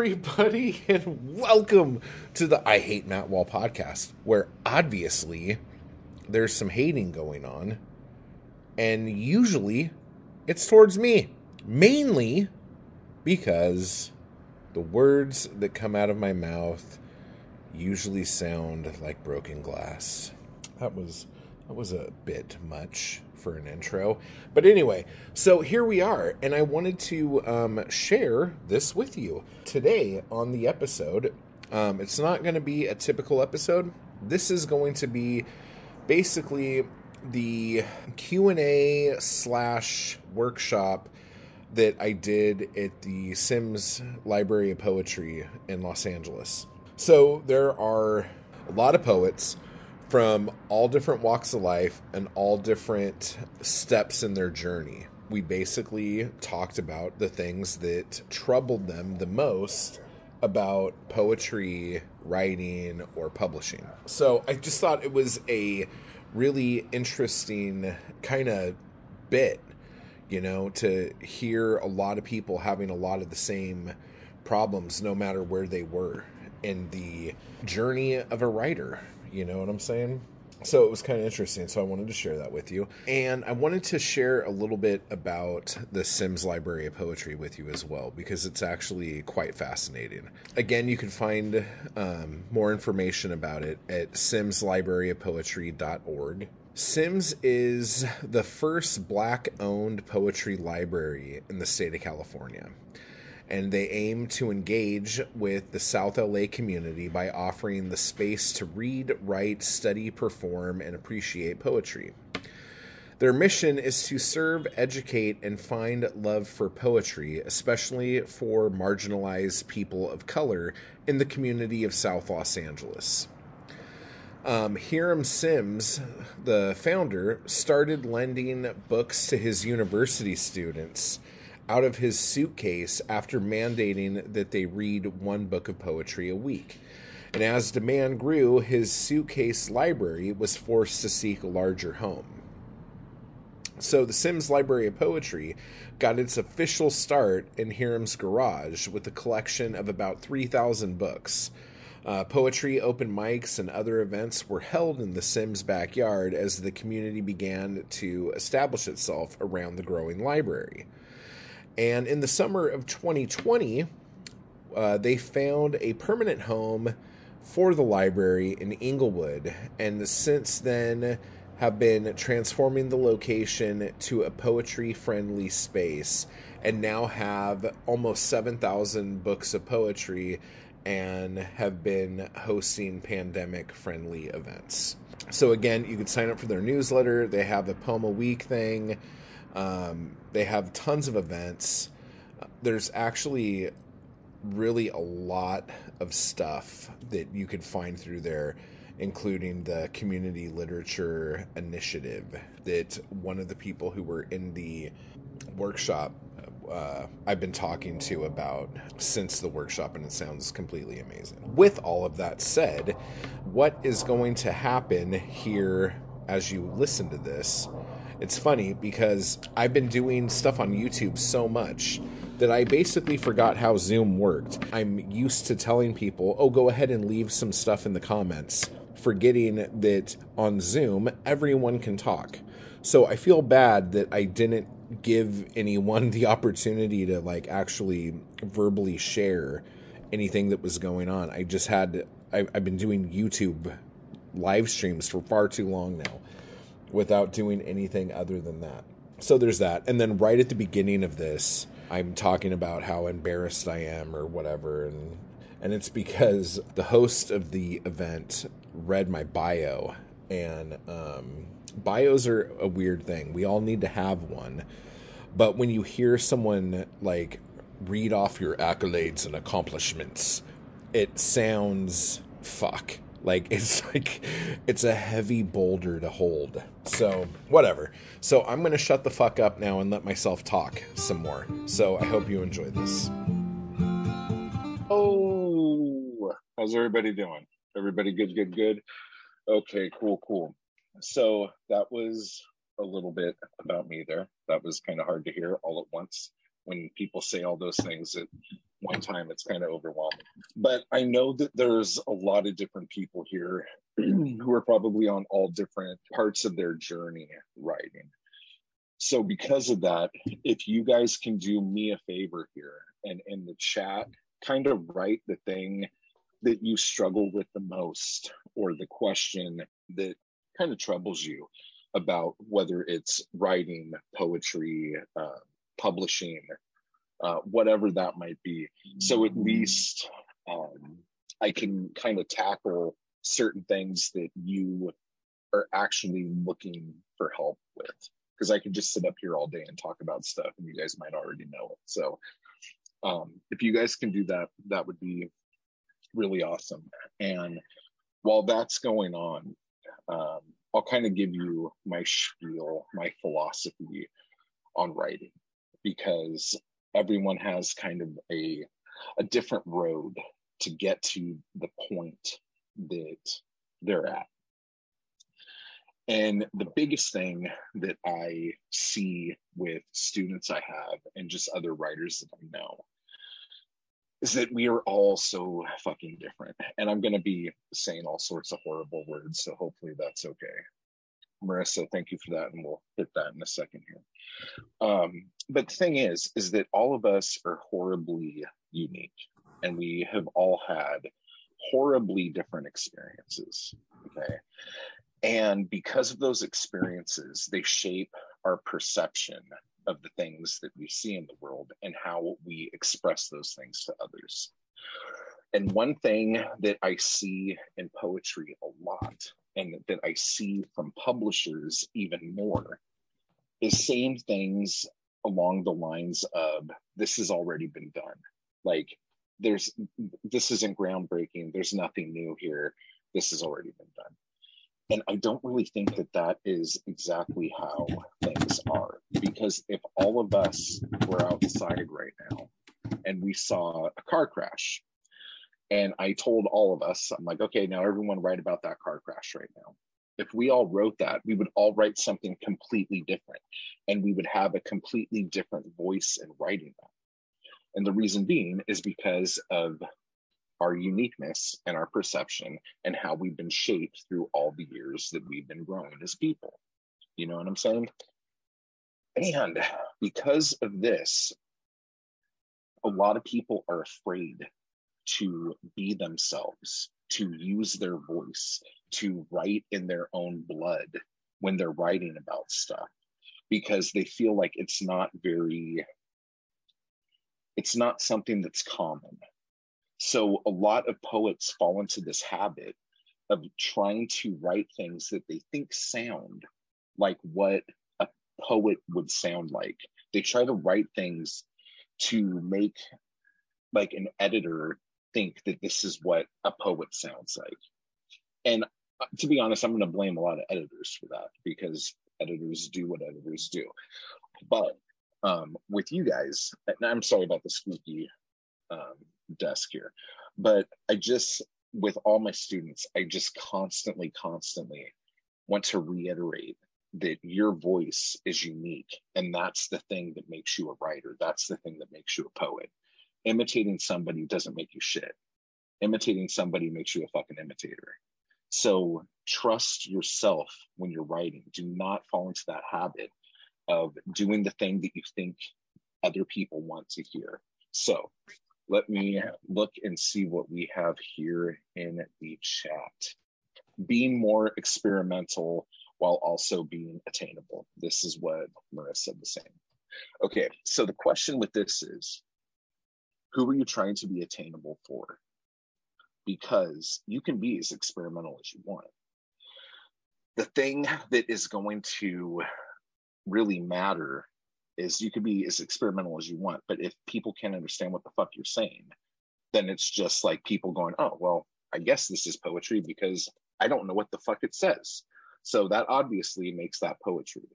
everybody, and welcome to the I Hate Matt Wall podcast, where obviously there's some hating going on, and usually it's towards me, mainly because the words that come out of my mouth usually sound like broken glass. That was that was a bit much for an intro. But anyway, so here we are, and I wanted to um, share this with you today on the episode. Um, it's not going to be a typical episode. This is going to be basically the Q and A slash workshop that I did at the Sims Library of Poetry in Los Angeles. So there are a lot of poets from all different walks of life and all different steps in their journey. We basically talked about the things that troubled them the most about poetry, writing, or publishing. So I just thought it was a really interesting kind of bit, you know, to hear a lot of people having a lot of the same problems no matter where they were in the journey of a writer you know what I'm saying? So it was kind of interesting. So I wanted to share that with you. And I wanted to share a little bit about the Sims Library of Poetry with you as well, because it's actually quite fascinating. Again, you can find um, more information about it at simslibraryofpoetry.org. Sims is the first black owned poetry library in the state of California and they aim to engage with the South LA community by offering the space to read, write, study, perform, and appreciate poetry. Their mission is to serve, educate, and find love for poetry, especially for marginalized people of color in the community of South Los Angeles. Um, Hiram Sims, the founder, started lending books to his university students out of his suitcase after mandating that they read one book of poetry a week. And as demand grew, his suitcase library was forced to seek a larger home. So the Sims Library of Poetry got its official start in Hiram's garage with a collection of about 3,000 books. Uh, poetry, open mics, and other events were held in the Sims backyard as the community began to establish itself around the growing library. And in the summer of 2020, uh, they found a permanent home for the library in Inglewood, and since then have been transforming the location to a poetry friendly space and now have almost 7,000 books of poetry and have been hosting pandemic friendly events. So, again, you could sign up for their newsletter. They have the Poem a Week thing. Um, they have tons of events. There's actually really a lot of stuff that you could find through there, including the community literature initiative that one of the people who were in the workshop uh, I've been talking to about since the workshop, and it sounds completely amazing. With all of that said, what is going to happen here as you listen to this it's funny because I've been doing stuff on YouTube so much that I basically forgot how Zoom worked. I'm used to telling people, oh, go ahead and leave some stuff in the comments, forgetting that on Zoom, everyone can talk. So I feel bad that I didn't give anyone the opportunity to like actually verbally share anything that was going on. I just had, I, I've been doing YouTube live streams for far too long now without doing anything other than that. So there's that. And then right at the beginning of this, I'm talking about how embarrassed I am or whatever and and it's because the host of the event read my bio and um, bios are a weird thing. We all need to have one. But when you hear someone like read off your accolades and accomplishments, it sounds fuck like it's like it's a heavy boulder to hold. So, whatever. So, I'm to shut the fuck up now and let myself talk some more. So, I hope you enjoy this. Oh, how's everybody doing? Everybody good, good, good. Okay, cool, cool. So, that was a little bit about me there. That was kind of hard to hear all at once when people say all those things at one time. It's kind of overwhelming. But I know that there's a lot of different people here who are probably on all different parts of their journey writing. So, because of that, if you guys can do me a favor here and in the chat, kind of write the thing that you struggle with the most or the question that kind of troubles you about whether it's writing, poetry, uh, publishing, uh, whatever that might be. So at least um, I can kind of tackle certain things that you are actually looking for help with. Because I could just sit up here all day and talk about stuff, and you guys might already know it. So um, if you guys can do that, that would be really awesome. And while that's going on, um, I'll kind of give you my spiel, my philosophy on writing, because everyone has kind of a a different road to get to the point that they're at. And the biggest thing that I see with students I have and just other writers that I know is that we are all so fucking different. And I'm going to be saying all sorts of horrible words, so hopefully that's okay. Marissa, thank you for that, and we'll hit that in a second here. Um, but the thing is, is that all of us are horribly unique, and we have all had horribly different experiences. Okay, and because of those experiences, they shape our perception of the things that we see in the world and how we express those things to others. And one thing that I see in poetry a lot, and that I see from publishers even more, is saying things along the lines of this has already been done. Like, there's this isn't groundbreaking, there's nothing new here, this has already been done. And I don't really think that that is exactly how things are. Because if all of us were outside right now and we saw a car crash, and I told all of us, I'm like, okay, now everyone write about that car crash right now. If we all wrote that, we would all write something completely different and we would have a completely different voice in writing that. And the reason being is because of our uniqueness and our perception and how we've been shaped through all the years that we've been growing as people. You know what I'm saying? And because of this, a lot of people are afraid to be themselves, to use their voice, to write in their own blood when they're writing about stuff because they feel like it's not very it's not something that's common so a lot of poets fall into this habit of trying to write things that they think sound like what a poet would sound like. They try to write things to make like an editor think that this is what a poet sounds like. And uh, to be honest, I'm going to blame a lot of editors for that because editors do what editors do. But um, with you guys, and I'm sorry about the squeaky um, desk here. But I just, with all my students, I just constantly, constantly want to reiterate that your voice is unique. And that's the thing that makes you a writer. That's the thing that makes you a poet. Imitating somebody doesn't make you shit. Imitating somebody makes you a fucking imitator. So trust yourself when you're writing. Do not fall into that habit of doing the thing that you think other people want to hear. So let me look and see what we have here in the chat. Being more experimental while also being attainable. This is what Marissa was saying. Okay, so the question with this is who are you trying to be attainable for? Because you can be as experimental as you want. The thing that is going to really matter is you could be as experimental as you want, but if people can't understand what the fuck you're saying, then it's just like people going, oh, well, I guess this is poetry because I don't know what the fuck it says. So that obviously makes that poetry.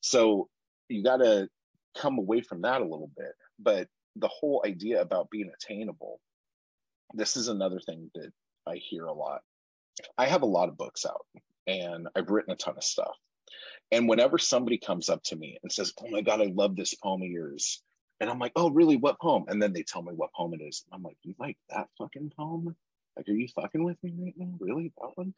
So you got to come away from that a little bit. But the whole idea about being attainable, this is another thing that I hear a lot. I have a lot of books out and I've written a ton of stuff. And whenever somebody comes up to me and says, Oh my God, I love this poem of yours, And I'm like, oh, really? What poem? And then they tell me what poem it is. I'm like, you like that fucking poem? Like, are you fucking with me right now? Really? That one?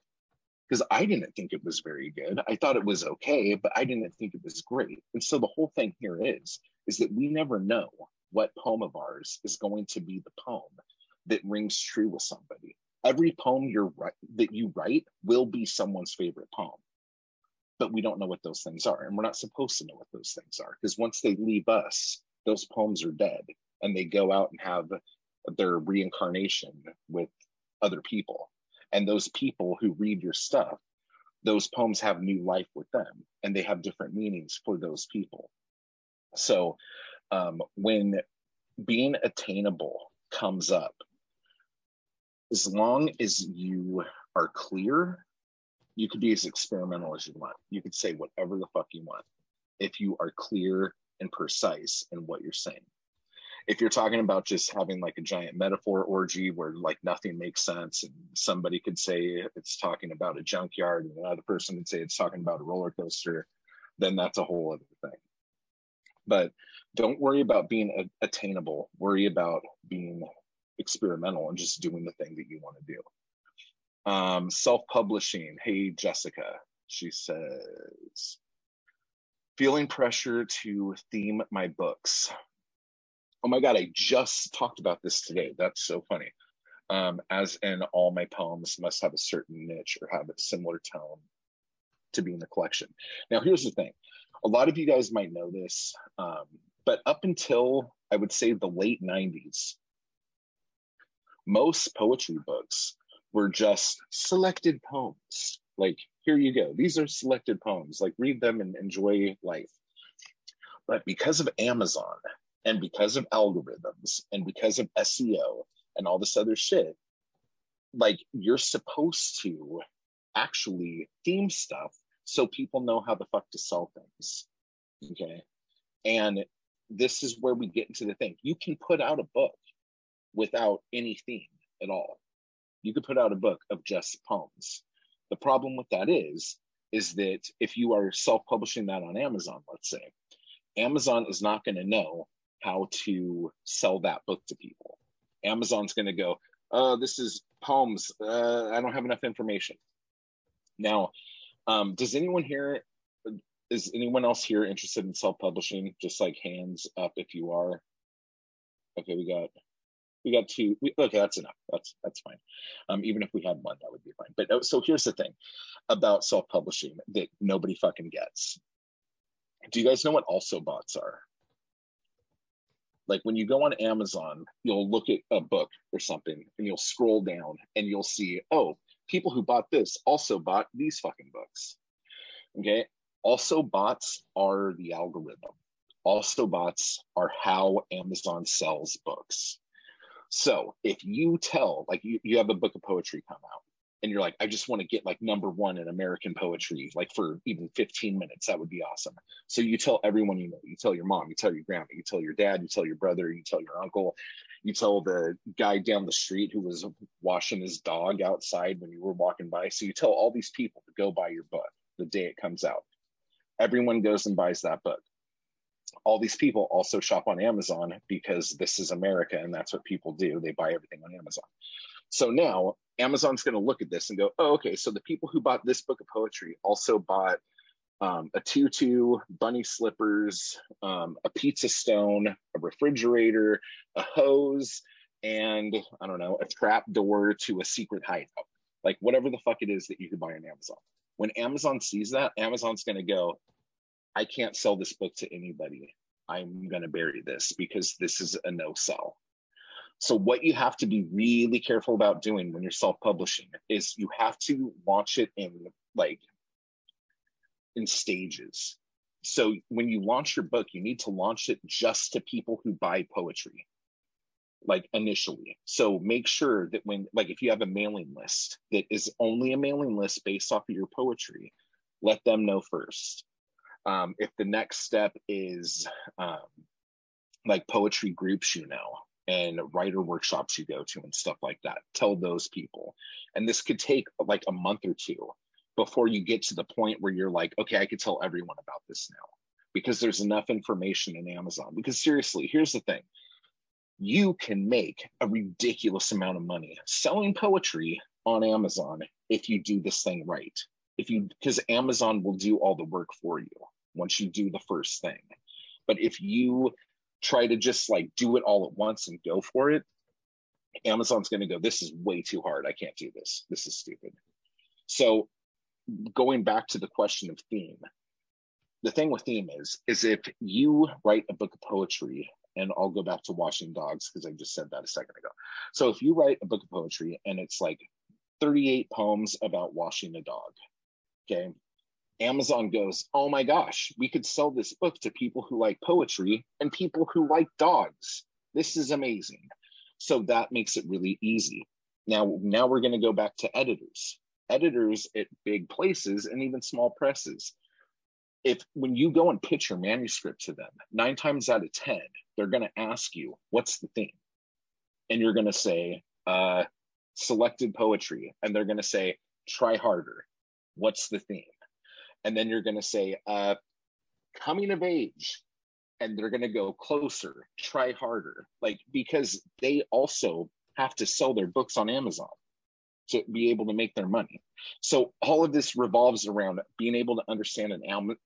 Because I didn't think it was very good. I thought it was okay, but I didn't think it was great. And so the whole thing here is, is that we never know what poem of ours is going to be the poem that rings true with somebody. Every poem you're that you write will be someone's favorite poem. But we don't know what those things are. And we're not supposed to know what those things are. Because once they leave us, those poems are dead and they go out and have their reincarnation with other people. And those people who read your stuff, those poems have new life with them and they have different meanings for those people. So um, when being attainable comes up, as long as you are clear, you could be as experimental as you want. You could say whatever the fuck you want if you are clear and precise in what you're saying. If you're talking about just having like a giant metaphor orgy where like nothing makes sense and somebody could say it's talking about a junkyard and another person could say it's talking about a roller coaster, then that's a whole other thing. But don't worry about being attainable. Worry about being experimental and just doing the thing that you want to do. Um, self-publishing. Hey, Jessica. She says, feeling pressure to theme my books. Oh my God, I just talked about this today. That's so funny. Um, as in, all my poems must have a certain niche or have a similar tone to be in the collection. Now, here's the thing a lot of you guys might know this, um, but up until I would say the late 90s, most poetry books were just selected poems. Like, here you go. These are selected poems. Like, read them and enjoy life. But because of Amazon and because of algorithms and because of SEO and all this other shit, like, you're supposed to actually theme stuff so people know how the fuck to sell things. Okay. And this is where we get into the thing. You can put out a book without any theme at all. You could put out a book of just poems. The problem with that is, is that if you are self-publishing that on Amazon, let's say, Amazon is not going to know how to sell that book to people. Amazon's going to go, oh, this is poems. Uh, I don't have enough information. Now, um, does anyone here, is anyone else here interested in self-publishing? Just like hands up if you are. Okay, we got we got two. We, okay, that's enough. That's that's fine. Um, even if we had one, that would be fine. But uh, so here's the thing about self-publishing that nobody fucking gets. Do you guys know what also boughts are? Like when you go on Amazon, you'll look at a book or something and you'll scroll down and you'll see, oh, people who bought this also bought these fucking books. Okay. Also boughts are the algorithm. Also boughts are how Amazon sells books. So if you tell, like you, you have a book of poetry come out and you're like, I just want to get like number one in American poetry, like for even 15 minutes, that would be awesome. So you tell everyone you know, you tell your mom, you tell your grandma, you tell your dad, you tell your brother, you tell your uncle, you tell the guy down the street who was washing his dog outside when you were walking by. So you tell all these people to go buy your book the day it comes out. Everyone goes and buys that book all these people also shop on Amazon because this is America and that's what people do. They buy everything on Amazon. So now Amazon's going to look at this and go, oh, okay, so the people who bought this book of poetry also bought um, a tutu, bunny slippers, um, a pizza stone, a refrigerator, a hose, and I don't know, a trap door to a secret hideout. Like whatever the fuck it is that you could buy on Amazon. When Amazon sees that, Amazon's going to go, I can't sell this book to anybody. I'm going to bury this because this is a no sell. So, what you have to be really careful about doing when you're self publishing is you have to launch it in like in stages. So, when you launch your book, you need to launch it just to people who buy poetry, like initially. So, make sure that when, like, if you have a mailing list that is only a mailing list based off of your poetry, let them know first um, if the next step is um, like poetry groups you know and writer workshops you go to and stuff like that tell those people and this could take like a month or two before you get to the point where you're like okay i could tell everyone about this now because there's enough information in Amazon. Because seriously, here's the thing you can make a ridiculous amount of money selling poetry on Amazon if you do this thing right. If you, because Amazon will do all the work for you once you do the first thing. But if you try to just like do it all at once and go for it, Amazon's going to go, this is way too hard. I can't do this. This is stupid. So going back to the question of theme, the thing with theme is, is if you write a book of poetry, and I'll go back to washing dogs because I just said that a second ago. So if you write a book of poetry and it's like 38 poems about washing a dog, okay, Amazon goes, oh my gosh, we could sell this book to people who like poetry and people who like dogs. This is amazing. So that makes it really easy. Now, now we're going to go back to editors. Editors at big places and even small presses. If when you go and pitch your manuscript to them, nine times out of 10, they're going to ask you, what's the theme? And you're going to say, uh, selected poetry. And they're going to say, try harder. What's the theme? and then you're going to say uh, coming of age and they're going to go closer try harder like because they also have to sell their books on amazon to be able to make their money so all of this revolves around being able to understand an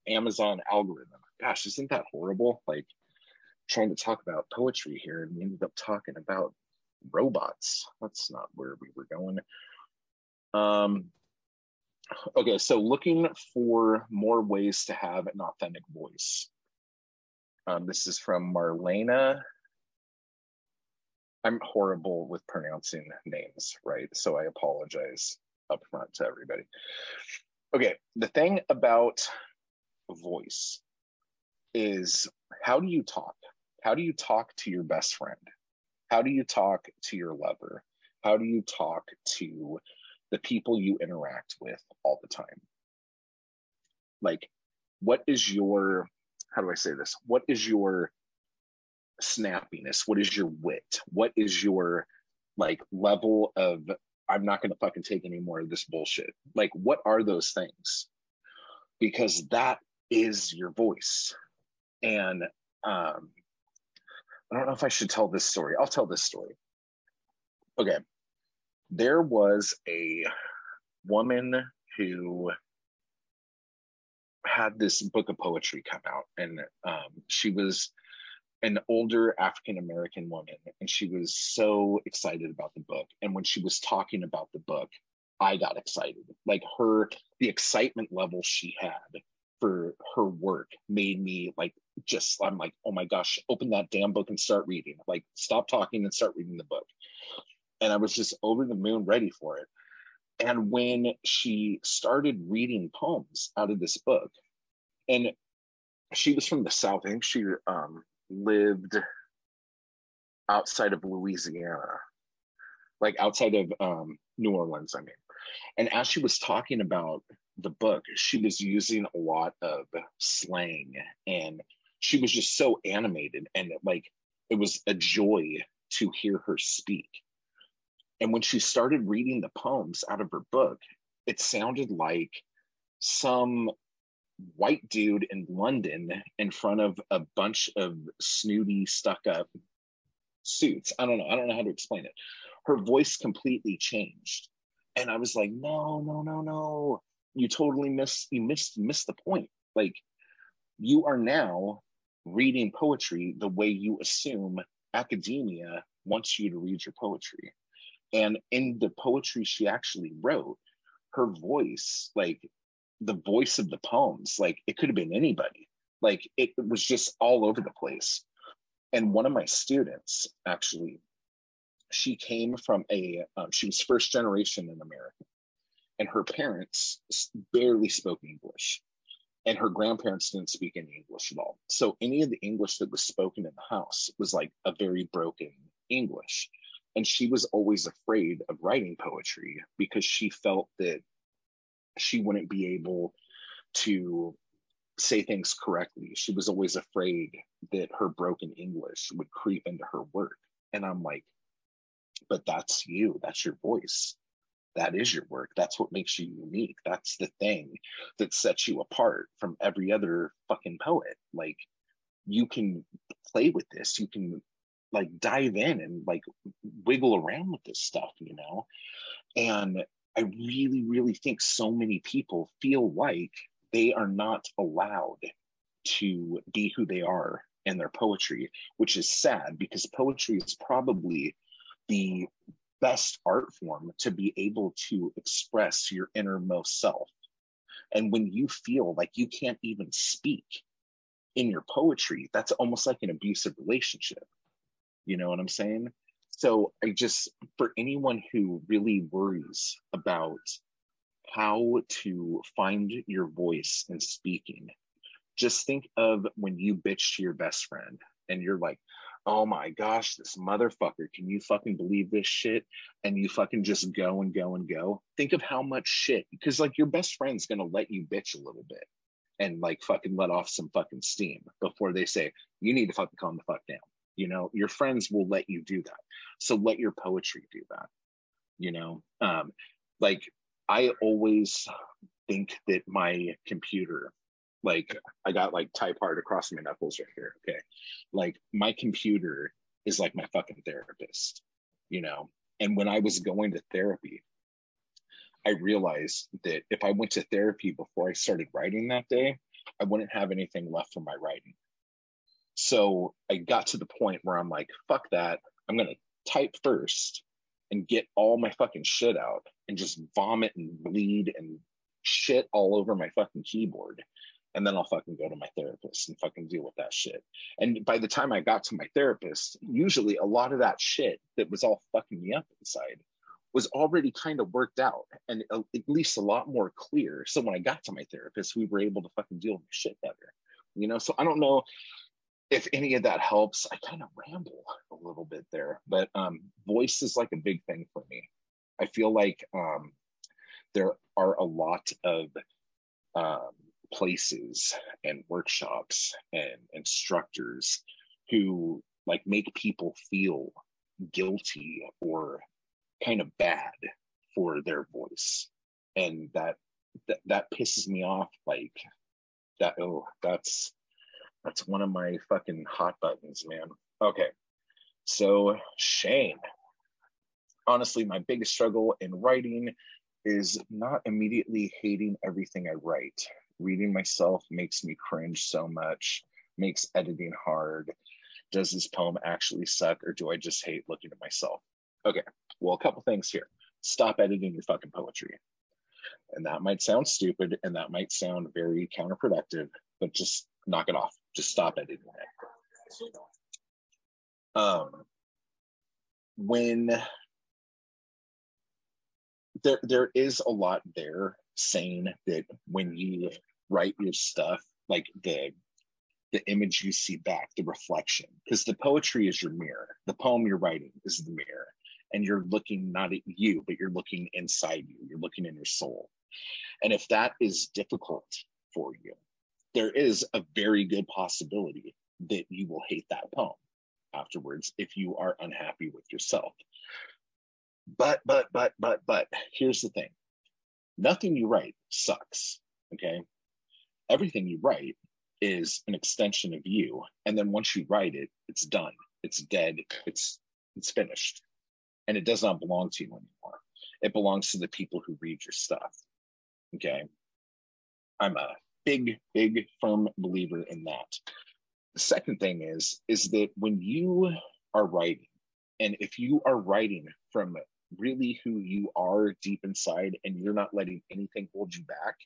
amazon algorithm gosh isn't that horrible like trying to talk about poetry here and we ended up talking about robots that's not where we were going um Okay, so looking for more ways to have an authentic voice. Um, this is from Marlena. I'm horrible with pronouncing names, right? So I apologize up front to everybody. Okay, the thing about voice is how do you talk? How do you talk to your best friend? How do you talk to your lover? How do you talk to the people you interact with all the time. Like, what is your, how do I say this? What is your snappiness? What is your wit? What is your like level of, I'm not going to fucking take any more of this bullshit? Like, what are those things? Because that is your voice. And um, I don't know if I should tell this story. I'll tell this story. Okay there was a woman who had this book of poetry come out and um, she was an older african american woman and she was so excited about the book and when she was talking about the book i got excited like her the excitement level she had for her work made me like just i'm like oh my gosh open that damn book and start reading like stop talking and start reading the book and I was just over the moon ready for it. And when she started reading poems out of this book, and she was from the South, I think she um, lived outside of Louisiana, like outside of um, New Orleans, I mean. And as she was talking about the book, she was using a lot of slang and she was just so animated and like it was a joy to hear her speak and when she started reading the poems out of her book, it sounded like some white dude in London in front of a bunch of snooty, stuck up suits. I don't know. I don't know how to explain it. Her voice completely changed. And I was like, no, no, no, no. You totally missed, you missed, missed the point. Like, you are now reading poetry the way you assume academia wants you to read your poetry. And in the poetry she actually wrote, her voice, like the voice of the poems, like it could have been anybody. Like it was just all over the place. And one of my students actually, she came from a, um, she was first generation in America, and her parents barely spoke English, and her grandparents didn't speak any English at all. So any of the English that was spoken in the house was like a very broken English. And she was always afraid of writing poetry because she felt that she wouldn't be able to say things correctly. She was always afraid that her broken English would creep into her work. And I'm like, but that's you, that's your voice. That is your work. That's what makes you unique. That's the thing that sets you apart from every other fucking poet. Like you can play with this. You can like dive in and like wiggle around with this stuff, you know? And I really, really think so many people feel like they are not allowed to be who they are in their poetry, which is sad because poetry is probably the best art form to be able to express your innermost self. And when you feel like you can't even speak in your poetry, that's almost like an abusive relationship. You know what I'm saying? So I just, for anyone who really worries about how to find your voice in speaking, just think of when you bitch to your best friend and you're like, oh my gosh, this motherfucker, can you fucking believe this shit? And you fucking just go and go and go. Think of how much shit, because like your best friend's gonna let you bitch a little bit and like fucking let off some fucking steam before they say, you need to fucking calm the fuck down. You know, your friends will let you do that. So let your poetry do that. You know, um, like I always think that my computer like I got like type hard across my knuckles right here. Okay. Like my computer is like my fucking therapist, you know? And when I was going to therapy, I realized that if I went to therapy before I started writing that day, I wouldn't have anything left for my writing. So I got to the point where I'm like, fuck that. I'm going to type first and get all my fucking shit out and just vomit and bleed and shit all over my fucking keyboard and then I'll fucking go to my therapist and fucking deal with that shit. And by the time I got to my therapist, usually a lot of that shit that was all fucking me up inside was already kind of worked out and at least a lot more clear. So when I got to my therapist, we were able to fucking deal with shit better, you know? So I don't know if any of that helps. I kind of ramble a little bit there, but um, voice is like a big thing for me. I feel like um, there are a lot of um, places and workshops and instructors who like make people feel guilty or kind of bad for their voice. And that that, that pisses me off like that oh that's that's one of my fucking hot buttons man. Okay so shame. Honestly my biggest struggle in writing is not immediately hating everything i write reading myself makes me cringe so much, makes editing hard. Does this poem actually suck or do I just hate looking at myself? Okay, well, a couple things here. Stop editing your fucking poetry. And that might sound stupid and that might sound very counterproductive, but just knock it off. Just stop editing it. Um, when there there is a lot there saying that when you write your stuff, like the the image you see back, the reflection, because the poetry is your mirror. The poem you're writing is the mirror, and you're looking not at you, but you're looking inside you. You're looking in your soul, and if that is difficult for you, there is a very good possibility that you will hate that poem afterwards if you are unhappy with yourself. But, but, but, but, but, here's the thing nothing you write sucks. Okay? Everything you write is an extension of you and then once you write it it's done. It's dead. It's it's finished. And it does not belong to you anymore. It belongs to the people who read your stuff okay? I'm a big big firm believer in that. The second thing is is that when you are writing and if you are writing from really who you are deep inside and you're not letting anything hold you back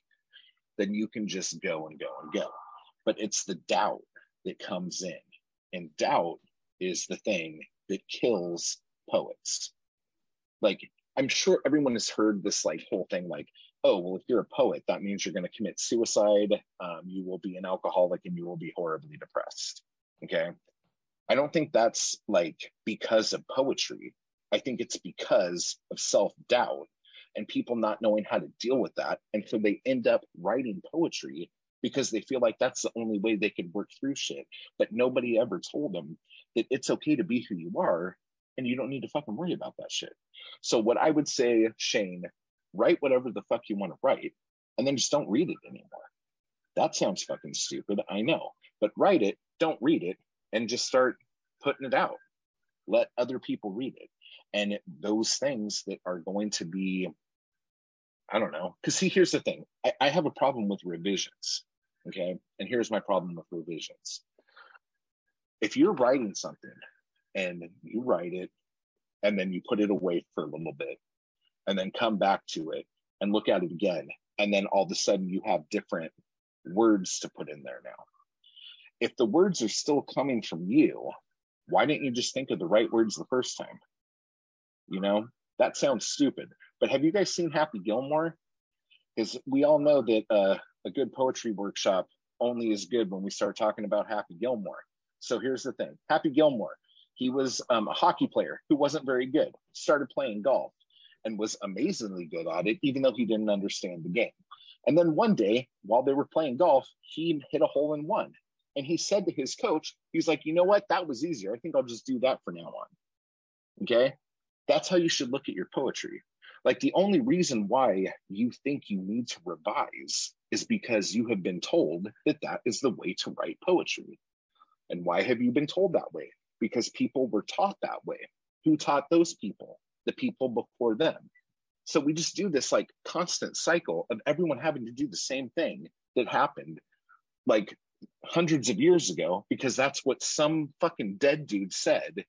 then you can just go and go and go. But it's the doubt that comes in. And doubt is the thing that kills poets. Like, I'm sure everyone has heard this like whole thing like, oh, well, if you're a poet, that means you're going to commit suicide. Um, you will be an alcoholic and you will be horribly depressed. Okay. I don't think that's like because of poetry. I think it's because of self doubt and people not knowing how to deal with that. And so they end up writing poetry because they feel like that's the only way they can work through shit. But nobody ever told them that it's okay to be who you are and you don't need to fucking worry about that shit. So what I would say, Shane, write whatever the fuck you want to write, and then just don't read it anymore. That sounds fucking stupid, I know, but write it, don't read it, and just start putting it out. Let other people read it. And those things that are going to be, I don't know, because see, here's the thing I, I have a problem with revisions. Okay. And here's my problem with revisions. If you're writing something and you write it and then you put it away for a little bit and then come back to it and look at it again and then all of a sudden you have different words to put in there now if the words are still coming from you why didn't you just think of the right words the first time you know that sounds stupid but have you guys seen happy gilmore because we all know that uh, a good poetry workshop only is good when we start talking about happy gilmore so here's the thing happy gilmore he was um, a hockey player who wasn't very good, started playing golf and was amazingly good at it, even though he didn't understand the game. And then one day, while they were playing golf, he hit a hole in one. And he said to his coach, he's like, you know what? That was easier. I think I'll just do that for now on. Okay. That's how you should look at your poetry. Like the only reason why you think you need to revise is because you have been told that that is the way to write poetry. And why have you been told that way? because people were taught that way. Who taught those people? The people before them. So we just do this like constant cycle of everyone having to do the same thing that happened like hundreds of years ago because that's what some fucking dead dude said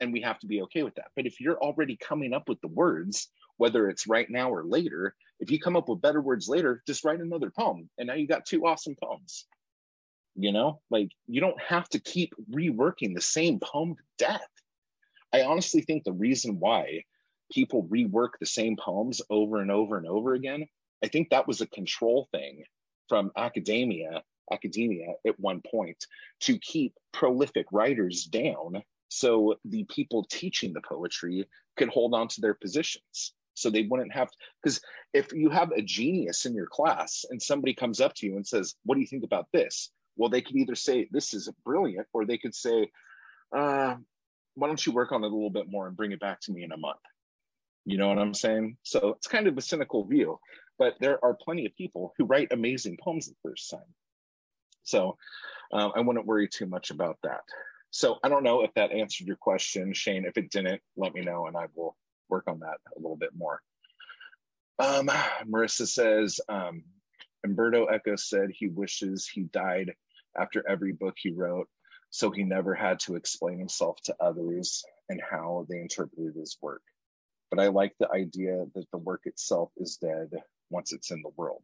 and we have to be okay with that. But if you're already coming up with the words, whether it's right now or later, if you come up with better words later, just write another poem. And now you got two awesome poems you know like you don't have to keep reworking the same poem to death i honestly think the reason why people rework the same poems over and over and over again i think that was a control thing from academia academia at one point to keep prolific writers down so the people teaching the poetry could hold on to their positions so they wouldn't have because if you have a genius in your class and somebody comes up to you and says what do you think about this well, they could either say, this is brilliant, or they could say, uh, why don't you work on it a little bit more and bring it back to me in a month? You know what I'm saying? So it's kind of a cynical view, but there are plenty of people who write amazing poems the first time. So um, I wouldn't worry too much about that. So I don't know if that answered your question, Shane. If it didn't, let me know and I will work on that a little bit more. Um, Marissa says, um, Umberto Eco said he wishes he died after every book he wrote, so he never had to explain himself to others and how they interpreted his work. But I like the idea that the work itself is dead once it's in the world.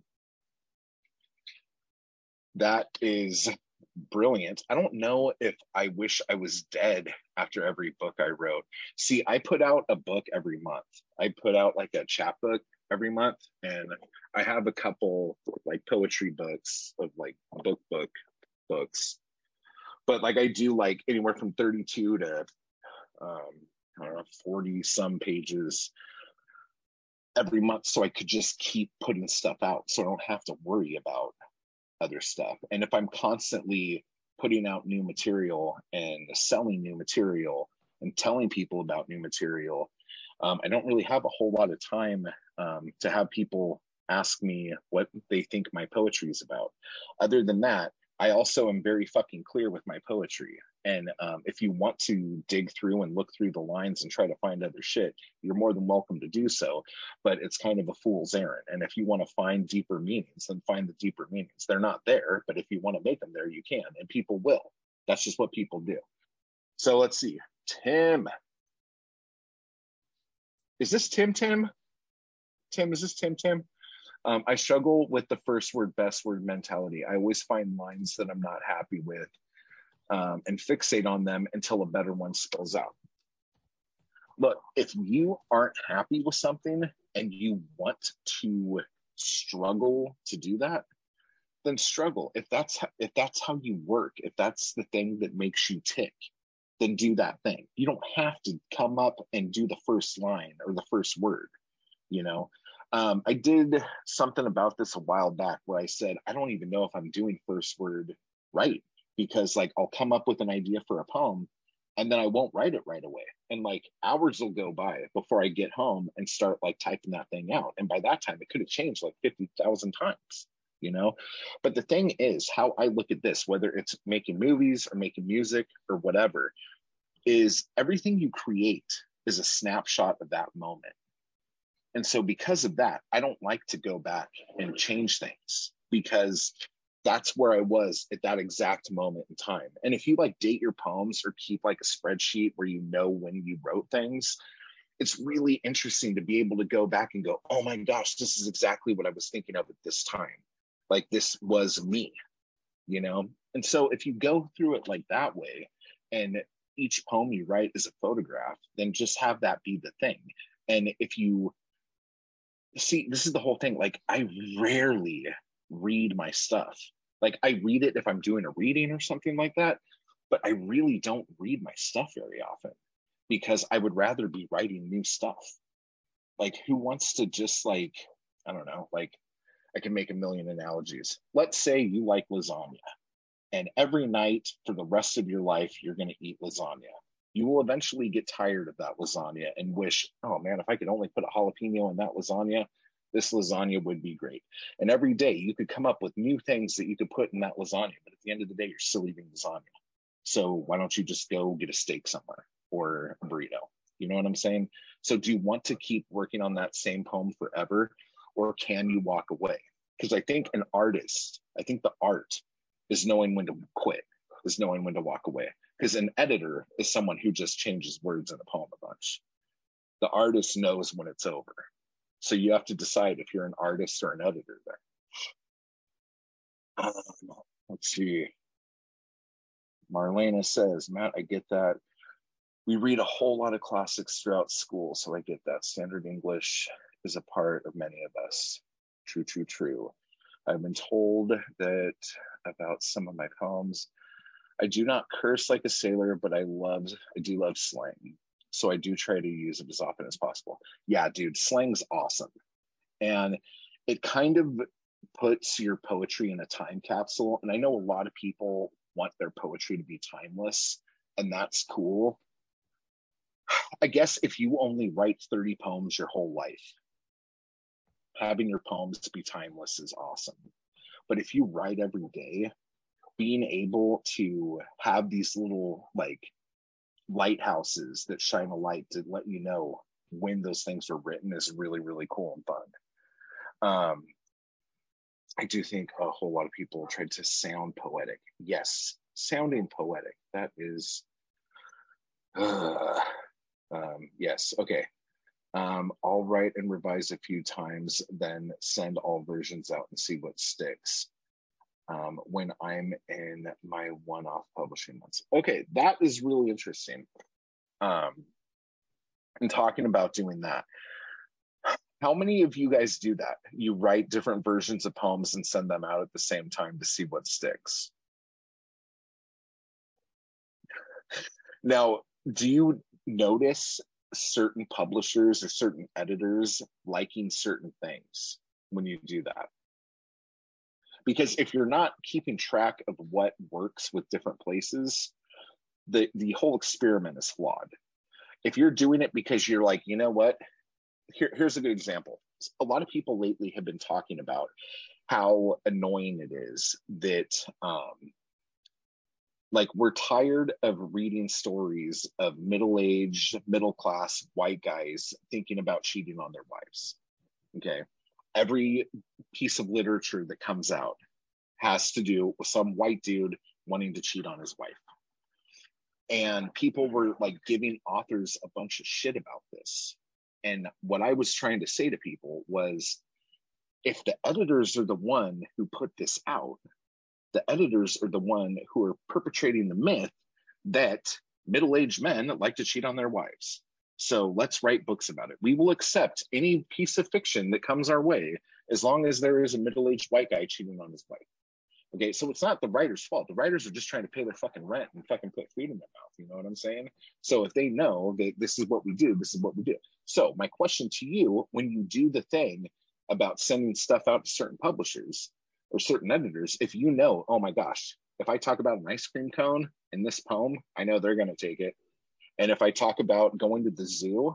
That is brilliant. I don't know if I wish I was dead after every book I wrote. See, I put out a book every month. I put out like a chapbook every month, and I have a couple like poetry books of like book book books. But like I do like anywhere from 32 to um, I don't know, 40 some pages every month so I could just keep putting stuff out so I don't have to worry about other stuff. And if I'm constantly putting out new material and selling new material and telling people about new material, um, I don't really have a whole lot of time um, to have people ask me what they think my poetry is about. Other than that, I also am very fucking clear with my poetry. And um, if you want to dig through and look through the lines and try to find other shit, you're more than welcome to do so. But it's kind of a fool's errand. And if you want to find deeper meanings, then find the deeper meanings. They're not there, but if you want to make them there, you can. And people will. That's just what people do. So let's see. Tim. Is this Tim Tim? Tim, is this Tim Tim? Um, I struggle with the first word, best word mentality. I always find lines that I'm not happy with um, and fixate on them until a better one spills out. Look, if you aren't happy with something and you want to struggle to do that, then struggle. If that's if that's how you work, if that's the thing that makes you tick, then do that thing. You don't have to come up and do the first line or the first word. You know, um, I did something about this a while back where I said, I don't even know if I'm doing first word right because, like, I'll come up with an idea for a poem and then I won't write it right away. And like hours will go by before I get home and start like typing that thing out. And by that time, it could have changed like 50,000 times, you know? But the thing is, how I look at this, whether it's making movies or making music or whatever, is everything you create is a snapshot of that moment. And so, because of that, I don't like to go back and change things because that's where I was at that exact moment in time. And if you like date your poems or keep like a spreadsheet where you know when you wrote things, it's really interesting to be able to go back and go, oh my gosh, this is exactly what I was thinking of at this time. Like this was me, you know? And so if you go through it like that way, and each poem you write is a photograph, then just have that be the thing. And if you see, this is the whole thing. Like, I rarely read my stuff. Like I read it if I'm doing a reading or something like that, but I really don't read my stuff very often because I would rather be writing new stuff. Like who wants to just like I don't know, like I can make a million analogies. Let's say you like lasagna and every night for the rest of your life you're going to eat lasagna. You will eventually get tired of that lasagna and wish, oh man, if I could only put a jalapeno in that lasagna, this lasagna would be great. And every day you could come up with new things that you could put in that lasagna. But at the end of the day, you're still eating lasagna. So why don't you just go get a steak somewhere or a burrito? You know what I'm saying? So do you want to keep working on that same poem forever? Or can you walk away? Because I think an artist, I think the art is knowing when to quit, is knowing when to walk away. Because an editor is someone who just changes words in a poem a bunch. The artist knows when it's over so you have to decide if you're an artist or an editor there. Um, let's see. Marlena says, Matt, I get that. We read a whole lot of classics throughout school, so I get that. Standard English is a part of many of us. True, true, true. I've been told that about some of my poems. I do not curse like a sailor, but I love, I do love slang. So I do try to use it as often as possible. Yeah, dude, slang's awesome. And it kind of puts your poetry in a time capsule. And I know a lot of people want their poetry to be timeless, and that's cool. I guess if you only write 30 poems your whole life, having your poems be timeless is awesome. But if you write every day, being able to have these little like lighthouses that shine a light to let you know when those things were written is really really cool and fun. Um i do think a whole lot of people tried to sound poetic. Yes sounding poetic. That is uh, um yes okay. Um i'll write and revise a few times then send all versions out and see what sticks um, when I'm in my one off publishing months. Okay, that is really interesting. Um, and talking about doing that. How many of you guys do that? You write different versions of poems and send them out at the same time to see what sticks. Now, do you notice certain publishers or certain editors liking certain things when you do that? Because if you're not keeping track of what works with different places the the whole experiment is flawed. If you're doing it because you're like you know what? Here, here's a good example. A lot of people lately have been talking about how annoying it is that um like we're tired of reading stories of middle-aged middle-class white guys thinking about cheating on their wives okay every piece of literature that comes out has to do with some white dude wanting to cheat on his wife. And people were like giving authors a bunch of shit about this. And what I was trying to say to people was if the editors are the one who put this out, the editors are the one who are perpetrating the myth that middle-aged men like to cheat on their wives. So let's write books about it. We will accept any piece of fiction that comes our way as long as there is a middle aged white guy cheating on his wife. Okay, so it's not the writer's fault. The writers are just trying to pay their fucking rent and fucking put food in their mouth. You know what I'm saying? So if they know that this is what we do, this is what we do. So my question to you, when you do the thing about sending stuff out to certain publishers or certain editors, if you know, oh my gosh, if I talk about an ice cream cone in this poem, I know they're going to take it. And if I talk about going to the zoo,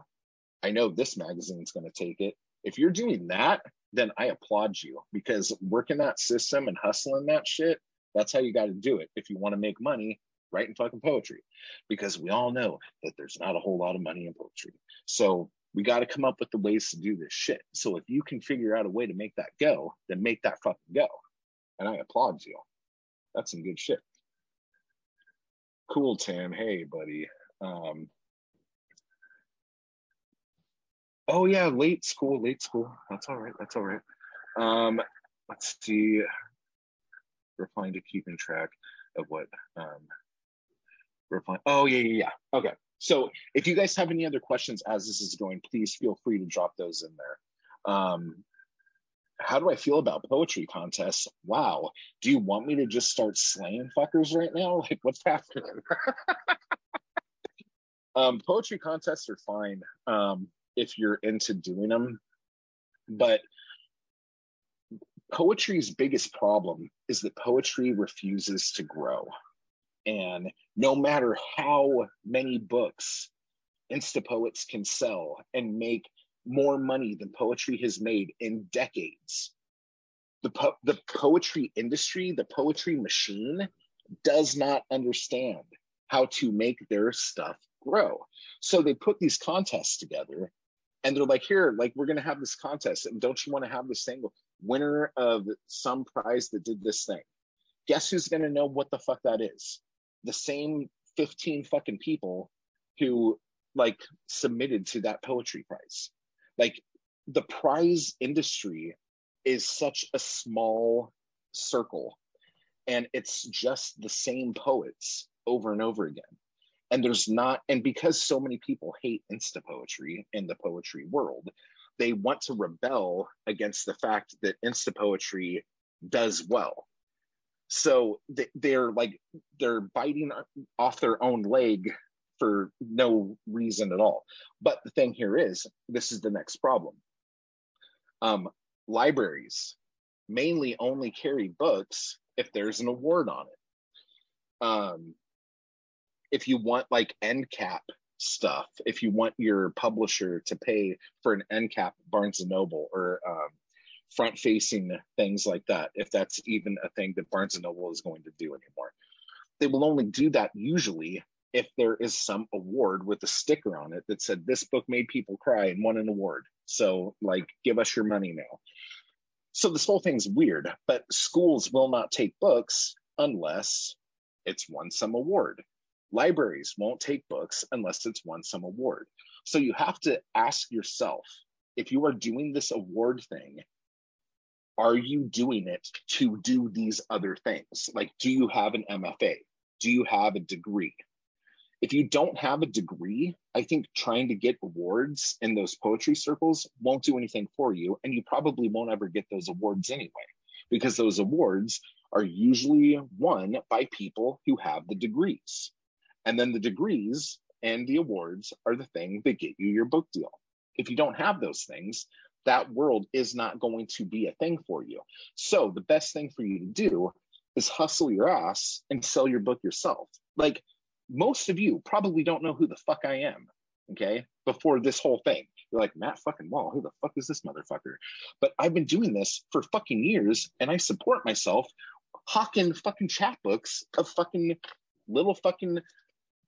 I know this magazine's going to take it. If you're doing that, then I applaud you because working that system and hustling that shit, that's how you got to do it. If you want to make money, writing fucking poetry, because we all know that there's not a whole lot of money in poetry. So we got to come up with the ways to do this shit. So if you can figure out a way to make that go, then make that fucking go. And I applaud you. That's some good shit. Cool, Tim. Hey, buddy. Um, oh yeah, late school, late school. That's all right. That's all right. Um, let's see. Replying to keeping track of what um replying. Oh yeah, yeah, yeah. Okay. So if you guys have any other questions as this is going, please feel free to drop those in there. Um, how do I feel about poetry contests? Wow. Do you want me to just start slaying fuckers right now? Like, what's happening? um, poetry contests are fine um, if you're into doing them, but poetry's biggest problem is that poetry refuses to grow. And no matter how many books Instapoets can sell and make more money than poetry has made in decades, the, po- the poetry industry, the poetry machine, does not understand how to make their stuff grow. So they put these contests together and they're like, here, like, we're to have this contest. And don't you want to have this thing? Winner of some prize that did this thing. Guess who's to know what the fuck that is? the same 15 fucking people who like submitted to that poetry prize. Like the prize industry is such a small circle and it's just the same poets over and over again. And there's not, and because so many people hate insta poetry in the poetry world, they want to rebel against the fact that insta poetry does well. So they're like they're biting off their own leg for no reason at all. But the thing here is this is the next problem. Um, libraries mainly only carry books if there's an award on it. Um, if you want like end cap stuff if you want your publisher to pay for an end cap barnes and noble or um, front facing things like that, if that's even a thing that Barnes and Noble is going to do anymore. They will only do that usually if there is some award with a sticker on it that said this book made people cry and won an award. So like give us your money now. So this whole thing's weird, but schools will not take books unless it's won some award. Libraries won't take books unless it's won some award. So you have to ask yourself if you are doing this award thing, are you doing it to do these other things? Like, do you have an MFA? Do you have a degree? If you don't have a degree, I think trying to get awards in those poetry circles won't do anything for you. And you probably won't ever get those awards anyway, because those awards are usually won by people who have the degrees. And then the degrees and the awards are the thing that get you your book deal. If you don't have those things, that world is not going to be a thing for you. So the best thing for you to do is hustle your ass and sell your book yourself. Like most of you probably don't know who the fuck I am. Okay. Before this whole thing, you're like, Matt fucking Wall, who the fuck is this motherfucker? But I've been doing this for fucking years and I support myself hawking fucking chapbooks of fucking little fucking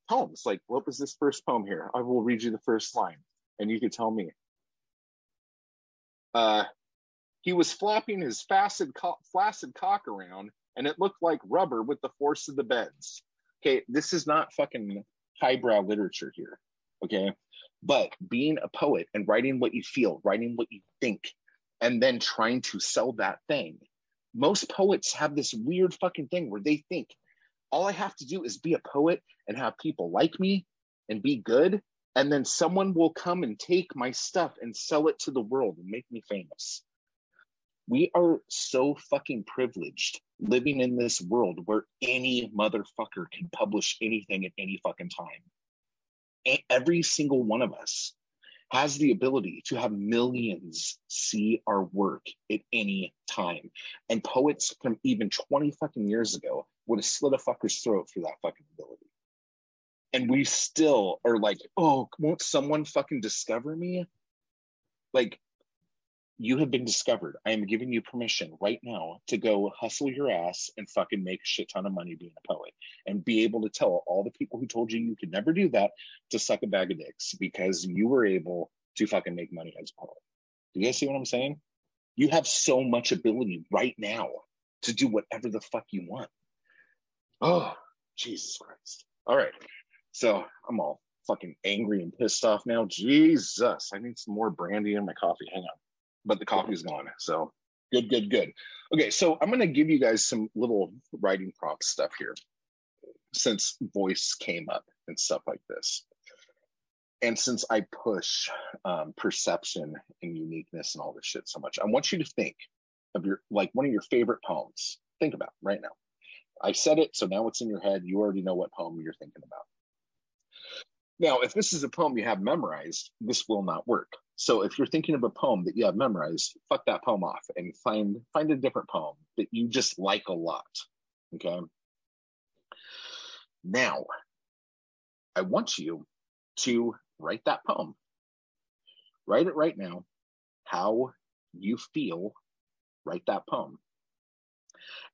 poems. Like, what was this first poem here? I will read you the first line and you can tell me. Uh, he was flapping his flaccid, co- flaccid cock around, and it looked like rubber with the force of the beds. Okay, this is not fucking highbrow literature here. Okay, but being a poet and writing what you feel, writing what you think, and then trying to sell that thing. Most poets have this weird fucking thing where they think all I have to do is be a poet and have people like me and be good and then someone will come and take my stuff and sell it to the world and make me famous. We are so fucking privileged living in this world where any motherfucker can publish anything at any fucking time. Every single one of us has the ability to have millions see our work at any time. And poets from even 20 fucking years ago would have slit a fucker's throat for that fucking ability. And we still are like, oh, won't someone fucking discover me? Like, you have been discovered. I am giving you permission right now to go hustle your ass and fucking make a shit ton of money being a poet and be able to tell all the people who told you you could never do that to suck a bag of dicks because you were able to fucking make money as a poet. Do you guys see what I'm saying? You have so much ability right now to do whatever the fuck you want. Oh, Jesus Christ. All right. So I'm all fucking angry and pissed off now. Jesus. I need some more brandy in my coffee. Hang on but the coffee's gone. So good, good, good. Okay, so I'm going to give you guys some little writing prompt stuff here since voice came up and stuff like this. And since I push um, perception and uniqueness and all this shit so much, I want you to think of your, like one of your favorite poems. Think about right now. I said it, so now it's in your head. You already know what poem you're thinking about. Now, if this is a poem you have memorized, this will not work. So if you're thinking of a poem that you have memorized, fuck that poem off and find find a different poem that you just like a lot. Okay. Now, I want you to write that poem. Write it right now. How you feel, write that poem.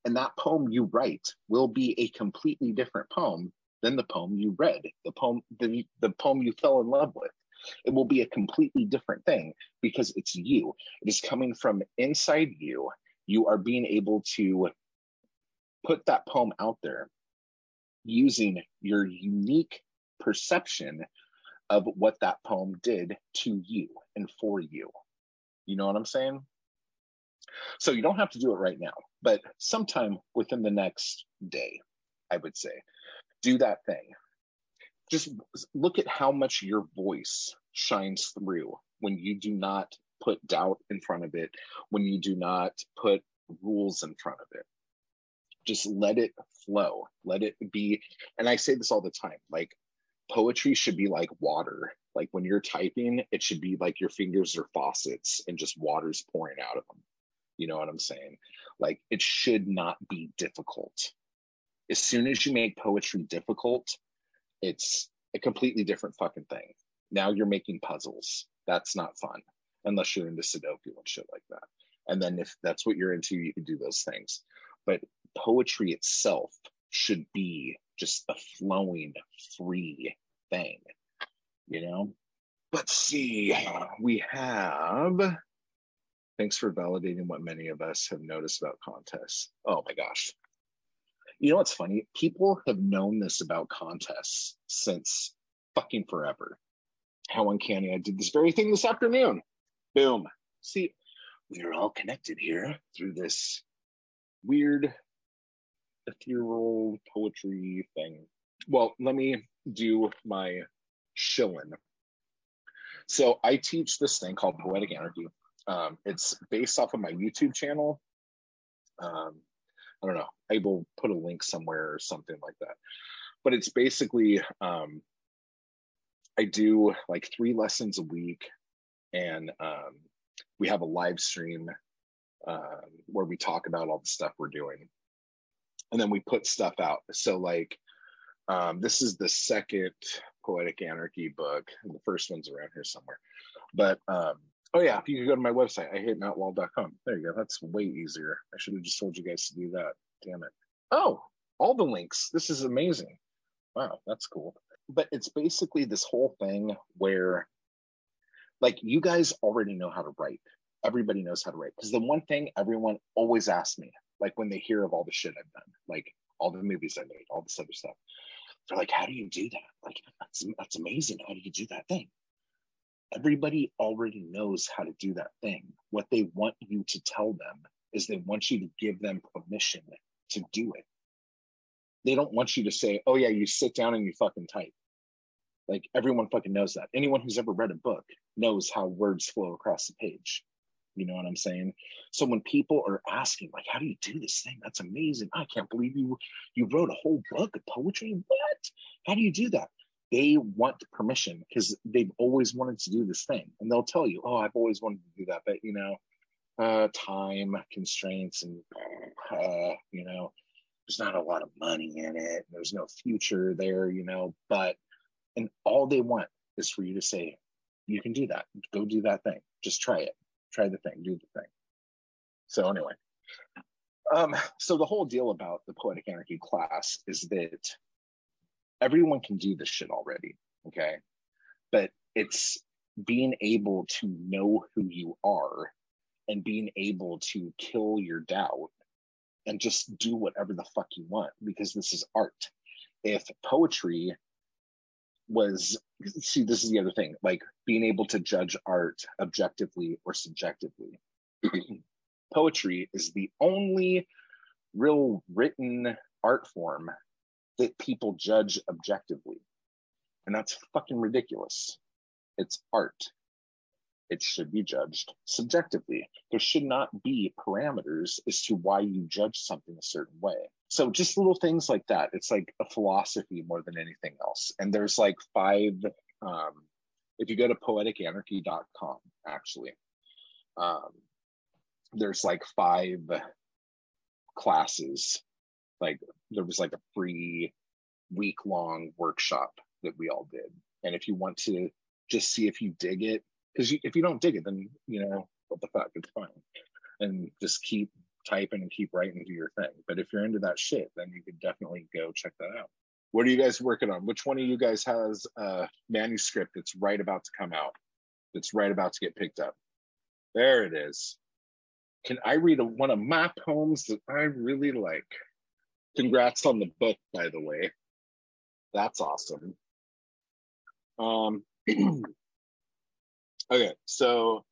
And that poem you write will be a completely different poem than the poem you read, the poem the, the poem you fell in love with it will be a completely different thing because it's you. It is coming from inside you. You are being able to put that poem out there using your unique perception of what that poem did to you and for you. You know what I'm saying? So you don't have to do it right now, but sometime within the next day, I would say, do that thing just look at how much your voice shines through when you do not put doubt in front of it, when you do not put rules in front of it. Just let it flow. Let it be. And I say this all the time like, poetry should be like water. Like when you're typing, it should be like your fingers are faucets and just water's pouring out of them. You know what I'm saying? Like it should not be difficult. As soon as you make poetry difficult, it's a completely different fucking thing. Now you're making puzzles. That's not fun unless you're into Sudoku and shit like that. And then if that's what you're into, you can do those things. But poetry itself should be just a flowing, free thing, you know? Let's see, we have. Thanks for validating what many of us have noticed about contests. Oh my gosh, you know what's funny? People have known this about contests since fucking forever. How uncanny. I did this very thing this afternoon. Boom. See, we are all connected here through this weird ethereal poetry thing. Well, let me do my shilling. So I teach this thing called Poetic Anarchy. Um, it's based off of my YouTube channel. Um, I don't know. I will put a link somewhere or something like that. But it's basically um, I do like three lessons a week, and um, we have a live stream uh, where we talk about all the stuff we're doing, and then we put stuff out. So like um, this is the second poetic anarchy book, the first one's around here somewhere. But um, Oh yeah, you can go to my website, I hate mattwall.com. There you go. That's way easier. I should have just told you guys to do that. Damn it. Oh, all the links. This is amazing. Wow, that's cool. But it's basically this whole thing where like you guys already know how to write. Everybody knows how to write. Because the one thing everyone always asks me, like when they hear of all the shit I've done, like all the movies I made, all this other stuff, they're like, how do you do that? Like that's that's amazing. How do you do that thing? Everybody already knows how to do that thing. What they want you to tell them is they want you to give them permission to do it. They don't want you to say, oh, yeah, you sit down and you fucking type. Like everyone fucking knows that. Anyone who's ever read a book knows how words flow across the page. You know what I'm saying? So when people are asking, like, how do you do this thing? That's amazing. I can't believe you you wrote a whole book of poetry. What? How do you do that? They want permission because they've always wanted to do this thing and they'll tell you oh i've always wanted to do that but you know uh, time constraints and uh, you know there's not a lot of money in it. There's no future there, you know, but, and all they want is for you to say, you can do that. Go do that thing. Just try it. Try the thing. Do the thing. So, anyway, um, so the whole deal about the poetic anarchy class is that everyone can do this shit already. Okay. But it's being able to know who you are and being able to kill your doubt and just do whatever the fuck you want because this is art. If poetry was, see, this is the other thing, like being able to judge art objectively or subjectively. poetry is the only real written art form that people judge objectively. And that's fucking ridiculous. It's art. It should be judged subjectively. There should not be parameters as to why you judge something a certain way. So just little things like that. It's like a philosophy more than anything else. And there's like five, um, if you go to poeticanarchy.com, actually, um, there's like five classes. Like there was like a free week long workshop that we all did. And if you want to just see if you dig it, because if you don't dig it, then you know what the fuck, it's fine, and just keep typing and keep writing do your thing. But if you're into that shit, then you could definitely go check that out. What are you guys working on? Which one of you guys has a manuscript that's right about to come out? That's right about to get picked up. There it is. Can I read a, one of my poems that I really like? Congrats on the book, by the way. That's awesome. Um, okay, so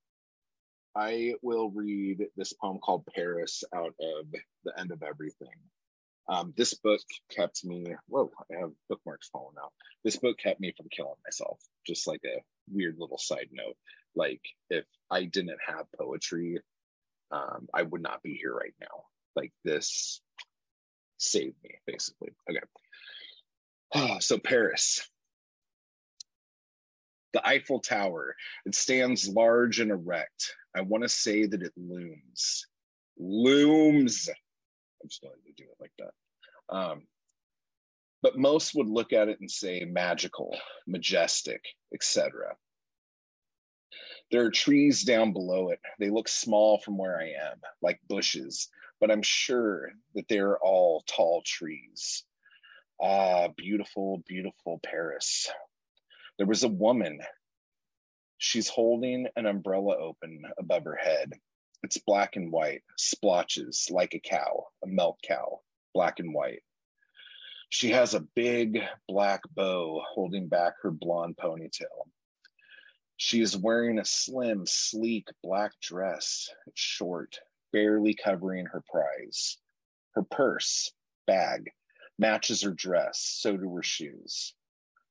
I will read this poem called Paris out of The End of Everything. Um, this book kept me, whoa, I have bookmarks falling out. This book kept me from killing myself, just like a weird little side note. Like, if I didn't have poetry, um, I would not be here right now. Like, this saved me, basically. Okay. Oh, so, Paris. The Eiffel Tower. It stands large and erect. I want to say that it looms. Looms. I'm just going to do it like that. Um, but most would look at it and say magical, majestic, etc. There are trees down below it. They look small from where I am, like bushes, but I'm sure that they're all tall trees. Ah, beautiful, beautiful Paris. There was a woman. She's holding an umbrella open above her head. It's black and white, splotches like a cow, a milk cow, black and white. She has a big black bow holding back her blonde ponytail. She is wearing a slim, sleek black dress, It's short, barely covering her prize. Her purse, bag, matches her dress, so do her shoes.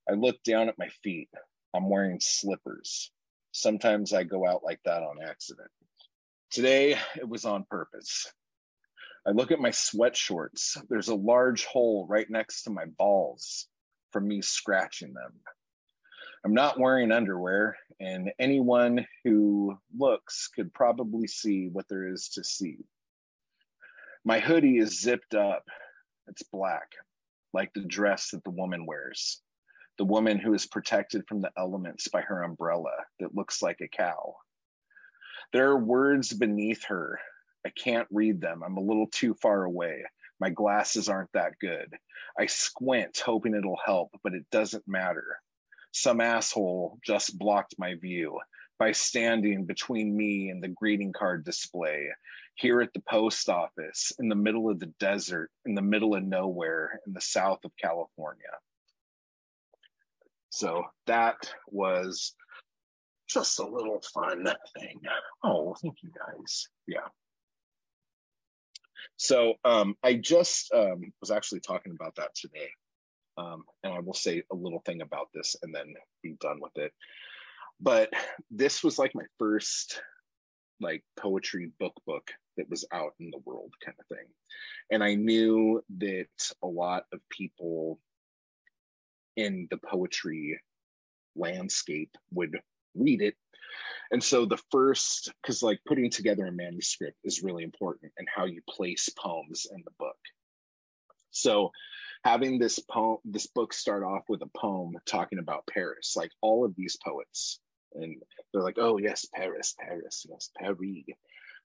I look down at my feet. I'm wearing slippers. Sometimes I go out like that on accident. Today, it was on purpose. I look at my sweat shorts. There's a large hole right next to my balls from me scratching them. I'm not wearing underwear, and anyone who looks could probably see what there is to see. My hoodie is zipped up. It's black, like the dress that the woman wears the woman who is protected from the elements by her umbrella that looks like a cow. There are words beneath her. I can't read them. I'm a little too far away. My glasses aren't that good. I squint, hoping it'll help, but it doesn't matter. Some asshole just blocked my view by standing between me and the greeting card display here at the post office in the middle of the desert, in the middle of nowhere in the south of California. So that was just a little fun thing. Oh, thank you guys. Yeah. So um, I just um, was actually talking about that today. Um, and I will say a little thing about this and then be done with it. But this was like my first like poetry book book that was out in the world kind of thing. And I knew that a lot of people in the poetry landscape would read it. And so the first, because like putting together a manuscript is really important and how you place poems in the book. So having this poem, this book start off with a poem talking about Paris, like all of these poets, and they're like, oh yes, Paris, Paris, yes, Paris.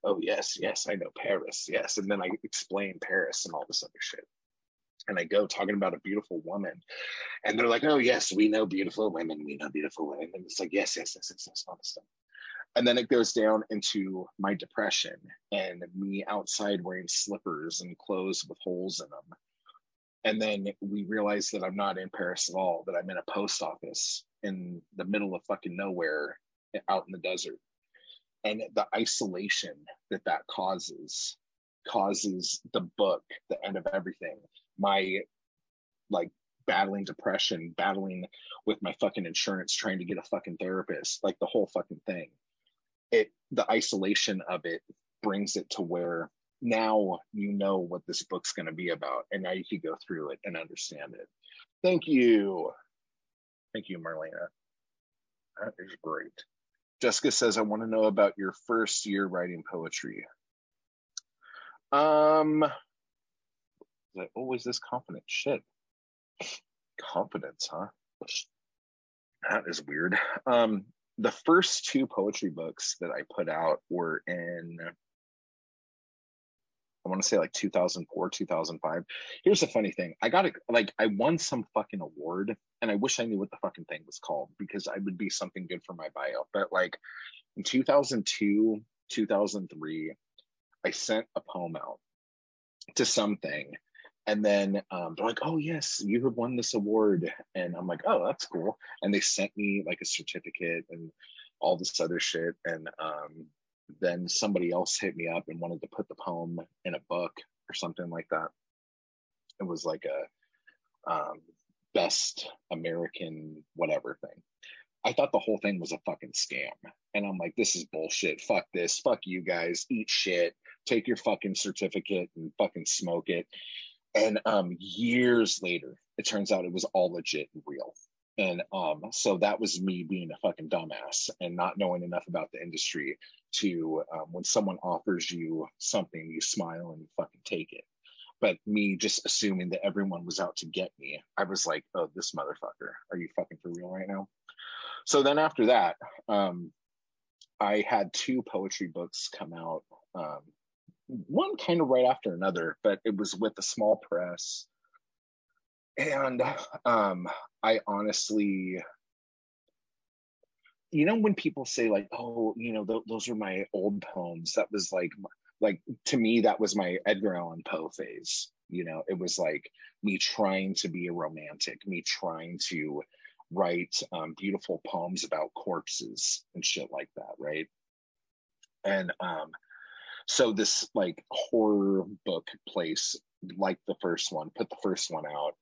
Oh yes, yes, I know Paris, yes. And then I explain Paris and all this other shit. And I go talking about a beautiful woman. And they're like, oh yes, we know beautiful women, we know beautiful women. And it's like, yes, yes, yes, yes, yes, all this stuff. And then it goes down into my depression and me outside wearing slippers and clothes with holes in them and then we realize that I'm not in Paris at all, that I'm in a post office in the middle of fucking nowhere eh, out in the desert. And the isolation that that causes causes the book, the end of everything. My like battling depression, battling with my fucking insurance, trying to get a fucking therapist, like the whole fucking thing. It the isolation of it brings it to where now you know what this book's going to be about and now you can go through it and understand it. Thank you. Thank you marlena. That is great. Jessica says i want to know about your first year writing poetry. Um was like always this confident shit? Confidence huh? That is weird. Um the first two poetry books that i put out were in I want to say like 2004, 2005. Here's the funny thing. I got it. Like I won some fucking award and I wish I knew what the fucking thing was called because I would be something good for my bio. But like in 2002, 2003, I sent a poem out to something. And then um, they're like, oh, yes, you have won this award. And I'm like, oh, that's cool. And they sent me like a certificate and all this other shit. And um, then somebody else hit me up and wanted to put the poem in a book or something like that. It was like a um, best American whatever thing. I thought the whole thing was a fucking scam. And I'm like, this is bullshit. Fuck this. Fuck you guys. Eat shit. Take your fucking certificate and fucking smoke it. And um, years later, it turns out it was all legit and real. And um, so that was me being a fucking dumbass and not knowing enough about the industry to um, when someone offers you something, you smile and you fucking take it. But me just assuming that everyone was out to get me, I was like, oh, this motherfucker, are you fucking for real right now? So then after that, um, I had two poetry books come out, um, one kind of right after another, but it was with a small press. And um, I honestly you know when people say like oh you know th- those are my old poems that was like like to me that was my edgar allan poe phase you know? It was like me trying to be a romantic me trying to write um, beautiful poems about corpses and shit like that right? And um so this like horror book place like the first one put the first one out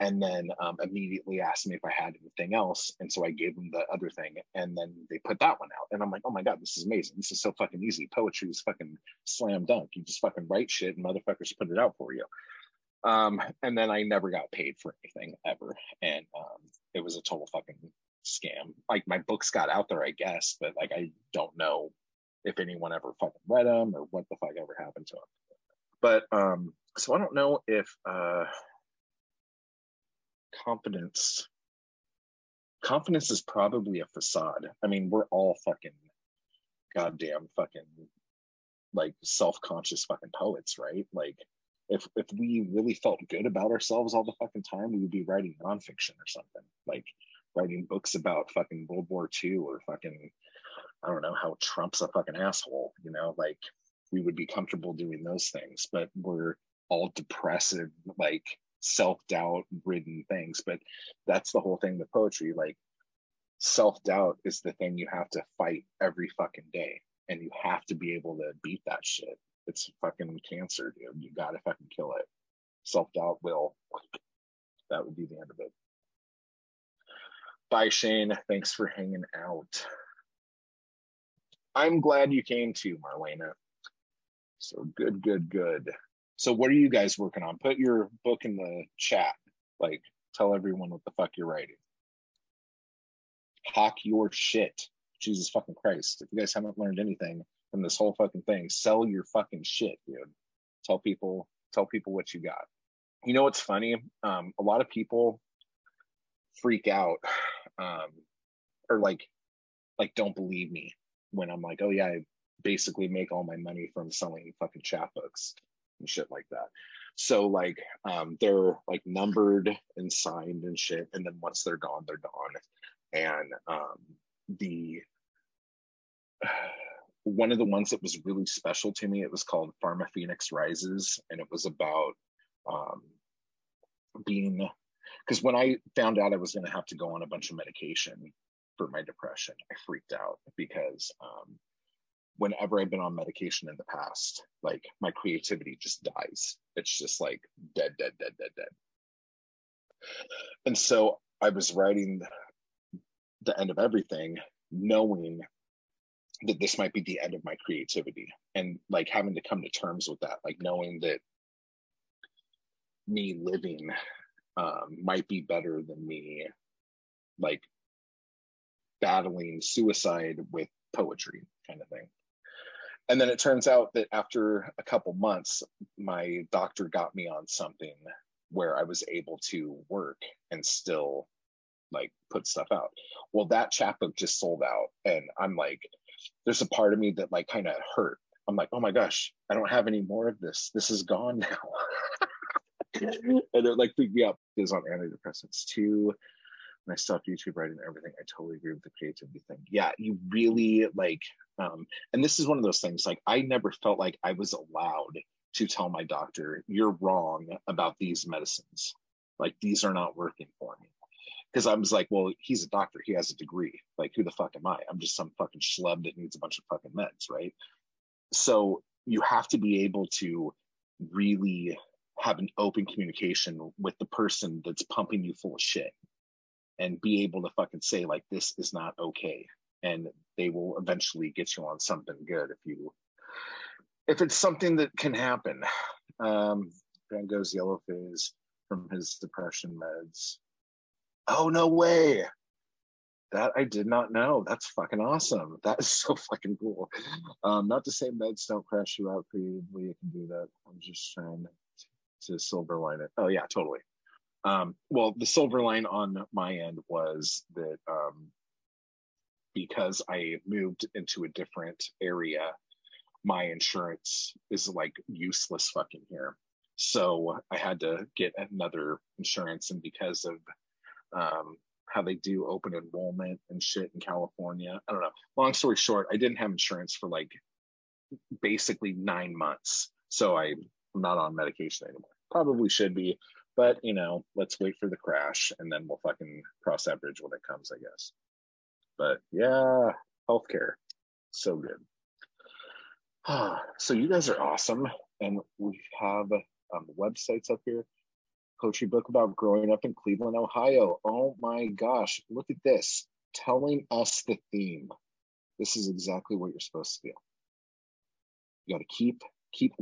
and then um, immediately asked me if I had anything else. And so I gave them the other thing, and then they put that one out. And I'm like, oh my god, this is amazing. This is so fucking easy. Poetry is fucking slam dunk. You just fucking write shit, and motherfuckers put it out for you. Um, and then I never got paid for anything ever, and um, it was a total fucking scam. Like my books got out there, I guess, but like I don't know if anyone ever fucking read them or what the fuck ever happened to them. But um, so I don't know if uh confidence confidence is probably a facade. I mean, we're all fucking goddamn fucking like self-conscious fucking poets, right? Like if if we really felt good about ourselves all the fucking time, we would be writing nonfiction or something. Like writing books about fucking World War II or fucking I don't know how Trump's a fucking asshole, you know, like we would be comfortable doing those things, but we're all depressive, like self-doubt ridden things but that's the whole thing with poetry. Like self-doubt is the thing you have to fight every fucking day and you have to be able to beat that shit. It's fucking cancer dude. You gotta fucking kill it. Self-doubt will. That would be the end of it. Bye shane. Thanks for hanging out. I'm glad you came too marlena. So good good good so what are you guys working on? Put your book in the chat. Like tell everyone what the fuck you're writing. Hawk your shit. Jesus fucking Christ. If you guys haven't learned anything from this whole fucking thing, sell your fucking shit, dude. Tell people tell people what you got. you know what's funny? Um, a lot of people freak out, um, or like, like don't believe me when I'm like, oh yeah, I basically make all my money from selling fucking chapbooks and shit like that. So like, um, they're like numbered and signed and shit, and then once they're gone, they're gone. And um, the one of the ones that was really special to me, it was called Pharma Phoenix Rises, and it was about um, being because when I found out I was going to have to go on a bunch of medication for my depression, I freaked out because um, whenever I've been on medication in the past, like my creativity just dies. It's just like dead, dead, dead, dead, dead. And so I was writing the end of everything, knowing that this might be the end of my creativity and like having to come to terms with that, like knowing that me living um, might be better than me like battling suicide with poetry kind of thing and then it turns out that after a couple months my doctor got me on something where i was able to work and still like put stuff out. Well that chapbook just sold out and i'm like there's a part of me that like kind of hurt. I'm like oh my gosh i don't have any more of this. This is gone now. And it like freaked me out because on antidepressants too and I stopped YouTube writing and everything. I totally agree with the creativity thing. Yeah, you really like, um, and this is one of those things. Like, I never felt like I was allowed to tell my doctor, "You're wrong about these medicines. Like, these are not working for me." Because I was like, "Well, he's a doctor. He has a degree. Like, who the fuck am I? I'm just some fucking schlub that needs a bunch of fucking meds, right?" So you have to be able to really have an open communication with the person that's pumping you full of shit and be able to fucking say like this is not okay and they will eventually get you on something good if you if it's something that can happen um Van Gogh's yellow phase from his depression meds oh no way that I did not know. That's fucking awesome. That is so fucking cool. Um, not to say meds don't crash you out creatively. You can do that. I'm just trying to silver line it. Oh yeah, totally. Um, well, the silver line on my end was that um, because I moved into a different area, my insurance is like useless fucking here. So I had to get another insurance, and because of um, how they do open enrollment and shit in California, I don't know. Long story short, I didn't have insurance for like basically nine months, so I'm not on medication anymore. Probably should be, but you know, let's wait for the crash and then we'll fucking cross that bridge when it comes, I guess. But yeah, healthcare, so good. Ah, so you guys are awesome, and we have um, websites up here. Poetry book about growing up in Cleveland, Ohio. Oh my gosh, look at this, telling us the theme. This is exactly what you're supposed to do. You got to keep keep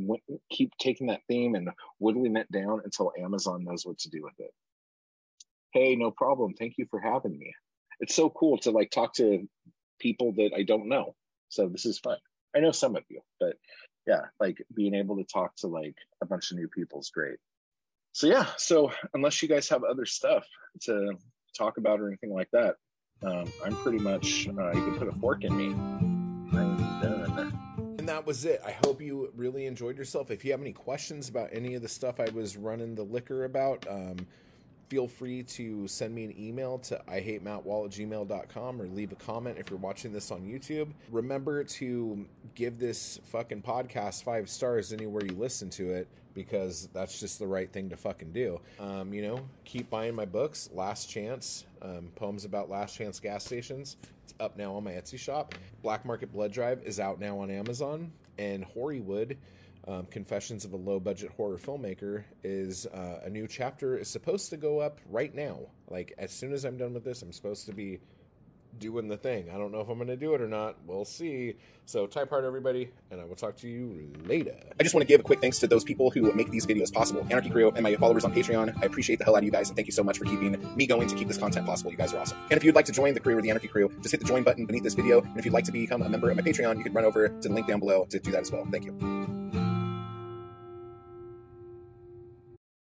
keep taking that theme and whittling it down until Amazon knows what to do with it. Hey, no problem. Thank you for having me. It's so cool to like talk to people that I don't know. So this is fun. I know some of you, but yeah, like being able to talk to like a bunch of new people is great. So yeah, so unless you guys have other stuff to talk about or anything like that, um, I'm pretty much uh, you can put a fork in me that was it. I hope you really enjoyed yourself. If you have any questions about any of the stuff I was running the liquor about, um, feel free to send me an email to i hate matt wall at gmail.com or leave a comment if you're watching this on YouTube. Remember to give this fucking podcast five stars anywhere you listen to it because that's just the right thing to fucking do. Um, you know, keep buying my books, Last Chance, um, poems about last chance gas stations. It's up now on my Etsy shop. Black Market Blood Drive is out now on Amazon. And Hoarywood, um, Confessions of a Low Budget Horror Filmmaker, is uh, a new chapter is supposed to go up right now. Like as soon as I'm done with this, I'm supposed to be doing the thing. I don't know if I'm going to do it or not. We'll see. So, type hard, everybody, and I will talk to you later. I just want to give a quick thanks to those people who make these videos possible Anarchy Crew and my followers on Patreon. I appreciate the hell out of you guys. And thank you so much for keeping me going to keep this content possible. You guys are awesome. And if you'd like to join the crew or the Anarchy Crew, just hit the join button beneath this video. And if you'd like to become a member of my Patreon, you can run over to the link down below to do that as well. Thank you.